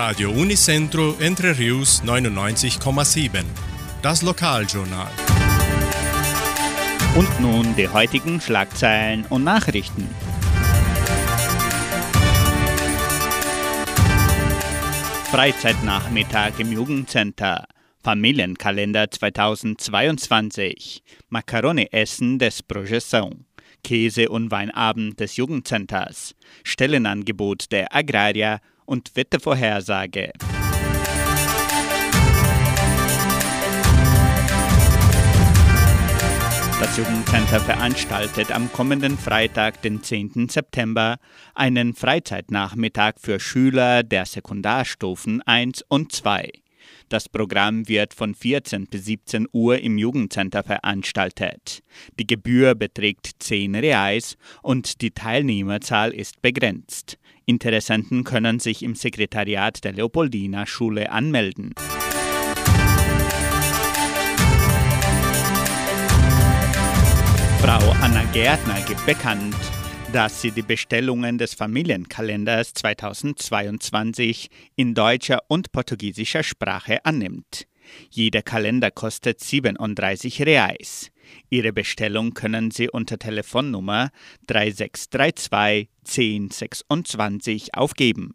Radio Unicentro Entre Rius 99,7. Das Lokaljournal. Und nun die heutigen Schlagzeilen und Nachrichten. Freizeitnachmittag im Jugendcenter. Familienkalender 2022. Macaroni-Essen des Projeção. Käse- und Weinabend des Jugendcenters. Stellenangebot der Agraria und Wettervorhersage. Das Jugendcenter veranstaltet am kommenden Freitag, den 10. September, einen Freizeitnachmittag für Schüler der Sekundarstufen 1 und 2. Das Programm wird von 14 bis 17 Uhr im Jugendcenter veranstaltet. Die Gebühr beträgt 10 Reais und die Teilnehmerzahl ist begrenzt. Interessenten können sich im Sekretariat der Leopoldina Schule anmelden. Frau Anna Gärtner gibt bekannt, dass sie die Bestellungen des Familienkalenders 2022 in deutscher und portugiesischer Sprache annimmt. Jeder Kalender kostet 37 Reais. Ihre Bestellung können Sie unter Telefonnummer 3632 1026 aufgeben.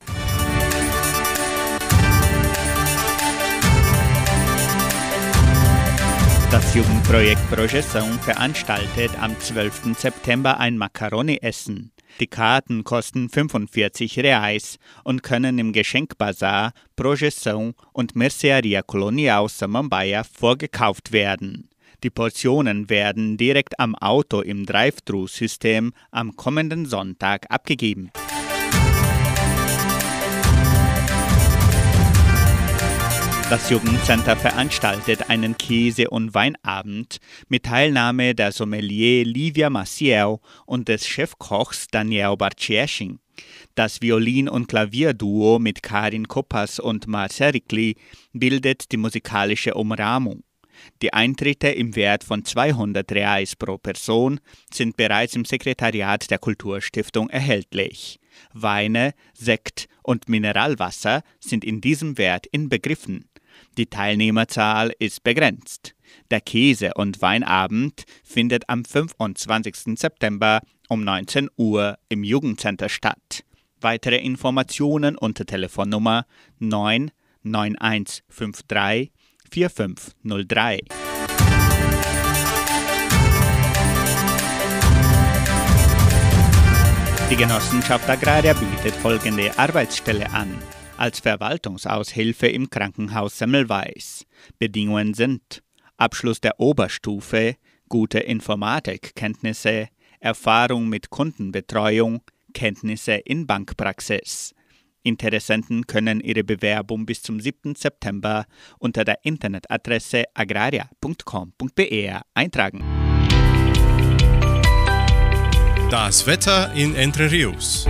Das Jugendprojekt Projeção veranstaltet am 12. September ein Macaroni-Essen. Die Karten kosten 45 Reais und können im Geschenkbazar Projeção und Mercearia Colonial Samambaia vorgekauft werden. Die Portionen werden direkt am Auto im Drive-Thru-System am kommenden Sonntag abgegeben. Das Jugendcenter veranstaltet einen Käse- und Weinabend mit Teilnahme der Sommelier Livia Maciel und des Chefkochs Daniel Barcieschin. Das Violin- und Klavierduo mit Karin Koppas und Marcel Ricli bildet die musikalische Umrahmung. Die Eintritte im Wert von 200 Reais pro Person sind bereits im Sekretariat der Kulturstiftung erhältlich. Weine, Sekt und Mineralwasser sind in diesem Wert inbegriffen. Die Teilnehmerzahl ist begrenzt. Der Käse- und Weinabend findet am 25. September um 19 Uhr im Jugendcenter statt. Weitere Informationen unter Telefonnummer 99153 4503. Die Genossenschaft Agraria bietet folgende Arbeitsstelle an als Verwaltungsaushilfe im Krankenhaus Semmelweis. Bedingungen sind Abschluss der Oberstufe, gute Informatikkenntnisse, Erfahrung mit Kundenbetreuung, Kenntnisse in Bankpraxis. Interessenten können ihre Bewerbung bis zum 7. September unter der Internetadresse agraria.com.br eintragen. Das Wetter in Entre Rios.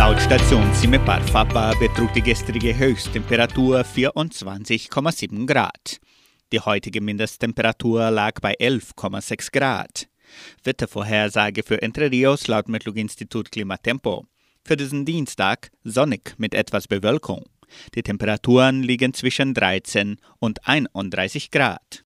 Laut Station Simepar Fapa betrug die gestrige Höchsttemperatur 24,7 Grad. Die heutige Mindesttemperatur lag bei 11,6 Grad. Wettervorhersage für Entre Rios laut Metlog-Institut Klimatempo. Für diesen Dienstag sonnig mit etwas Bewölkung. Die Temperaturen liegen zwischen 13 und 31 Grad.